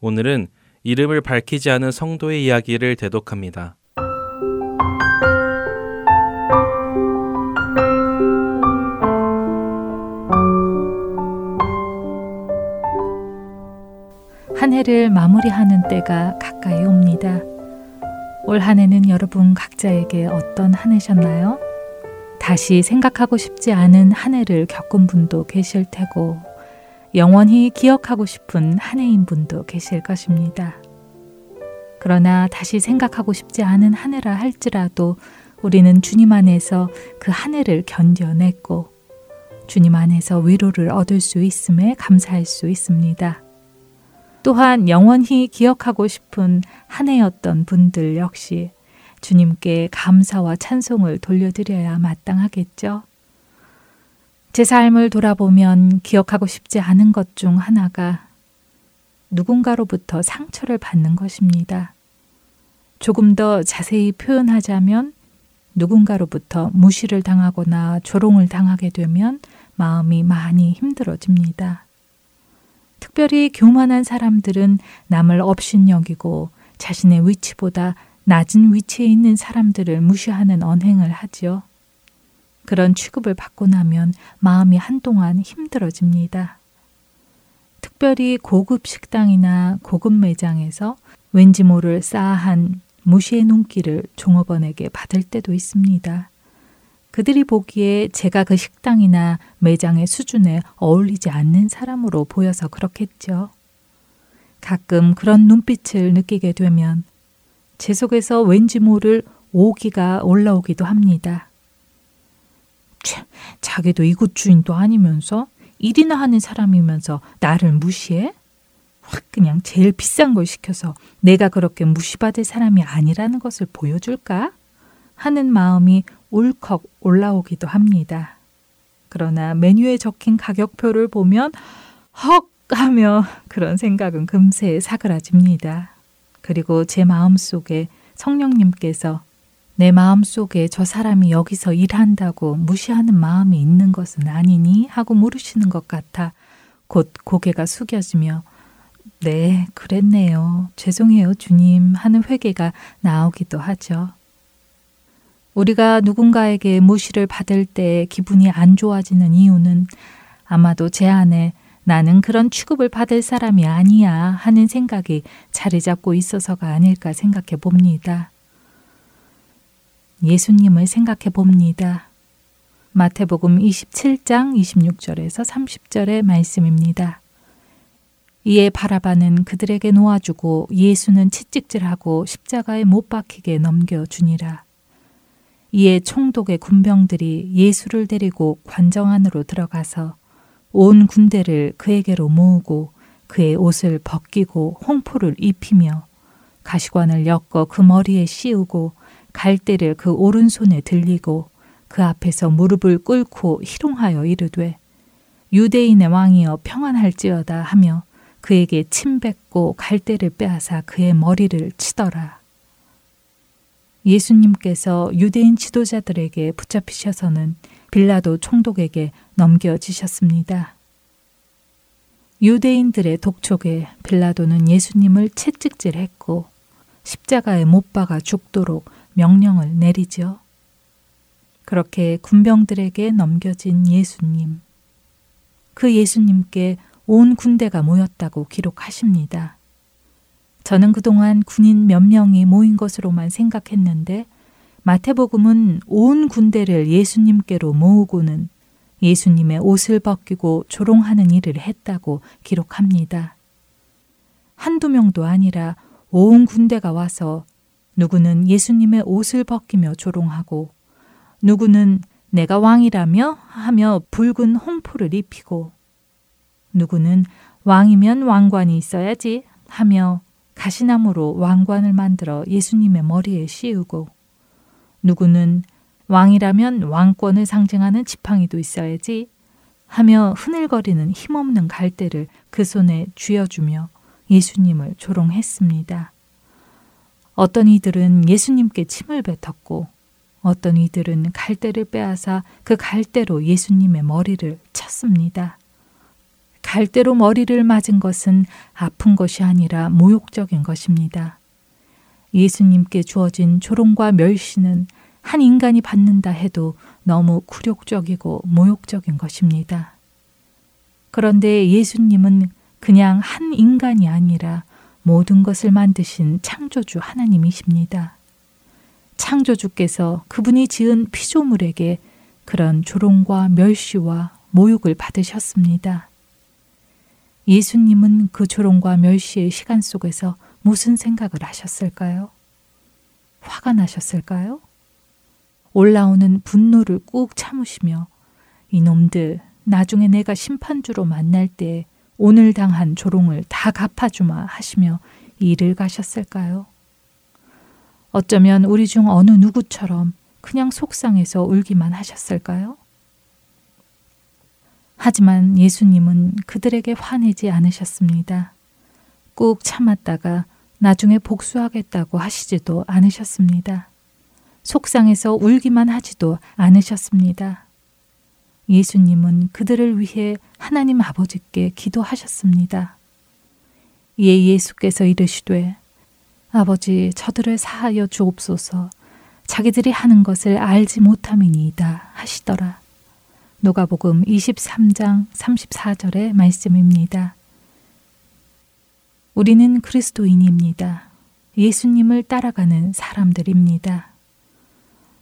오늘은 이름을 밝히지 않은 성도의 이야기를 대독합니다. 한 해를 마무리하는 때가 가까이 옵니다. 올 한 해는 여러분 각자에게 어떤 한 해셨나요? 다시 생각하고 싶지 않은 한 해를 겪은 분도 계실 테고, 영원히 기억하고 싶은 한 해인 분도 계실 것입니다. 그러나 다시 생각하고 싶지 않은 한 해라 할지라도 우리는 주님 안에서 그 한 해를 견뎌냈고, 주님 안에서 위로를 얻을 수 있음에 감사할 수 있습니다. 또한 영원히 기억하고 싶은 한 해였던 분들 역시 주님께 감사와 찬송을 돌려드려야 마땅하겠죠. 제 삶을 돌아보면 기억하고 싶지 않은 것 중 하나가 누군가로부터 상처를 받는 것입니다. 조금 더 자세히 표현하자면 누군가로부터 무시를 당하거나 조롱을 당하게 되면 마음이 많이 힘들어집니다. 특별히 교만한 사람들은 남을 업신여기고 자신의 위치보다 낮은 위치에 있는 사람들을 무시하는 언행을 하지요. 그런 취급을 받고 나면 마음이 한동안 힘들어집니다. 특별히 고급 식당이나 고급 매장에서 왠지 모를 싸한 무시의 눈길을 종업원에게 받을 때도 있습니다. 그들이 보기에 제가 그 식당이나 매장의 수준에 어울리지 않는 사람으로 보여서 그렇겠죠. 가끔 그런 눈빛을 느끼게 되면 제 속에서 왠지 모를 오기가 올라오기도 합니다. 참, 자기도 이곳 주인도 아니면서 일이나 하는 사람이면서 나를 무시해? 확 그냥 제일 비싼 걸 시켜서 내가 그렇게 무시받을 사람이 아니라는 것을 보여줄까? 하는 마음이 울컥 올라오기도 합니다. 그러나 메뉴에 적힌 가격표를 보면 헉 하며 그런 생각은 금세 사그라집니다. 그리고 제 마음 속에 성령님께서 내 마음 속에 저 사람이 여기서 일한다고 무시하는 마음이 있는 것은 아니니 하고 물으시는 것 같아 곧 고개가 숙여지며 네, 그랬네요. 죄송해요, 주님 하는 회개가 나오기도 하죠. 우리가 누군가에게 무시를 받을 때 기분이 안 좋아지는 이유는 아마도 제 안에 나는 그런 취급을 받을 사람이 아니야 하는 생각이 자리 잡고 있어서가 아닐까 생각해 봅니다. 예수님을 생각해 봅니다. 마태복음 27장 26절에서 30절의 말씀입니다. 이에 바라바는 그들에게 놓아주고 예수는 채찍질하고 십자가에 못 박히게 넘겨주니라. 이에 총독의 군병들이 예수를 데리고 관정 안으로 들어가서 온 군대를 그에게로 모으고 그의 옷을 벗기고 홍포를 입히며 가시관을 엮어 그 머리에 씌우고 갈대를 그 오른손에 들리고 그 앞에서 무릎을 꿇고 희롱하여 이르되 유대인의 왕이여 평안할지어다 하며 그에게 침 뱉고 갈대를 빼앗아 그의 머리를 치더라. 예수님께서 유대인 지도자들에게 붙잡히셔서는 빌라도 총독에게 넘겨지셨습니다. 유대인들의 독촉에 빌라도는 예수님을 채찍질했고 십자가에 못 박아 죽도록 명령을 내리죠. 그렇게 군병들에게 넘겨진 예수님. 그 예수님께 온 군대가 모였다고 기록하십니다. 저는 그동안 군인 몇 명이 모인 것으로만 생각했는데 마태복음은 온 군대를 예수님께로 모으고는 예수님의 옷을 벗기고 조롱하는 일을 했다고 기록합니다. 한두 명도 아니라 온 군대가 와서 누구는 예수님의 옷을 벗기며 조롱하고 누구는 내가 왕이라며 하며 붉은 홍포를 입히고 누구는 왕이면 왕관이 있어야지 하며 가시나무로 왕관을 만들어 예수님의 머리에 씌우고 누구는 왕이라면 왕권을 상징하는 지팡이도 있어야지 하며 흐늘거리는 힘없는 갈대를 그 손에 쥐어주며 예수님을 조롱했습니다. 어떤 이들은 예수님께 침을 뱉었고 어떤 이들은 갈대를 빼앗아 그 갈대로 예수님의 머리를 쳤습니다. 갈대로 머리를 맞은 것은 아픈 것이 아니라 모욕적인 것입니다. 예수님께 주어진 조롱과 멸시는 한 인간이 받는다 해도 너무 굴욕적이고 모욕적인 것입니다. 그런데 예수님은 그냥 한 인간이 아니라 모든 것을 만드신 창조주 하나님이십니다. 창조주께서 그분이 지은 피조물에게 그런 조롱과 멸시와 모욕을 받으셨습니다. 예수님은 그 조롱과 멸시의 시간 속에서 무슨 생각을 하셨을까요? 화가 나셨을까요? 올라오는 분노를 꾹 참으시며 이놈들 나중에 내가 심판주로 만날 때 오늘 당한 조롱을 다 갚아주마 하시며 일을 가셨을까요? 어쩌면 우리 중 어느 누구처럼 그냥 속상해서 울기만 하셨을까요? 하지만 예수님은 그들에게 화내지 않으셨습니다. 꾹 참았다가 나중에 복수하겠다고 하시지도 않으셨습니다. 속상해서 울기만 하지도 않으셨습니다. 예수님은 그들을 위해 하나님 아버지께 기도하셨습니다. 이에 예수께서 이르시되 아버지 저들을 사하여 주옵소서 자기들이 하는 것을 알지 못함이니이다 하시더라. 누가복음 23장 34절의 말씀입니다. 우리는 그리스도인입니다. 예수님을 따라가는 사람들입니다.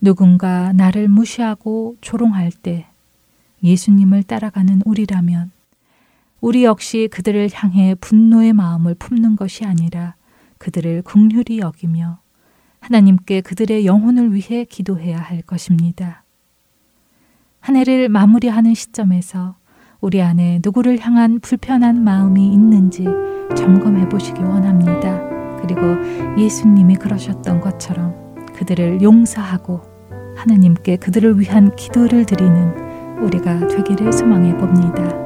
누군가 나를 무시하고 조롱할 때 예수님을 따라가는 우리라면 우리 역시 그들을 향해 분노의 마음을 품는 것이 아니라 그들을 국률이 여기며 하나님께 그들의 영혼을 위해 기도해야 할 것입니다. 한 해를 마무리하는 시점에서 우리 안에 누구를 향한 불편한 마음이 있는지 점검해 보시기 원합니다. 그리고 예수님이 그러셨던 것처럼 그들을 용서하고 하나님께 그들을 위한 기도를 드리는 우리가 되기를 소망해 봅니다.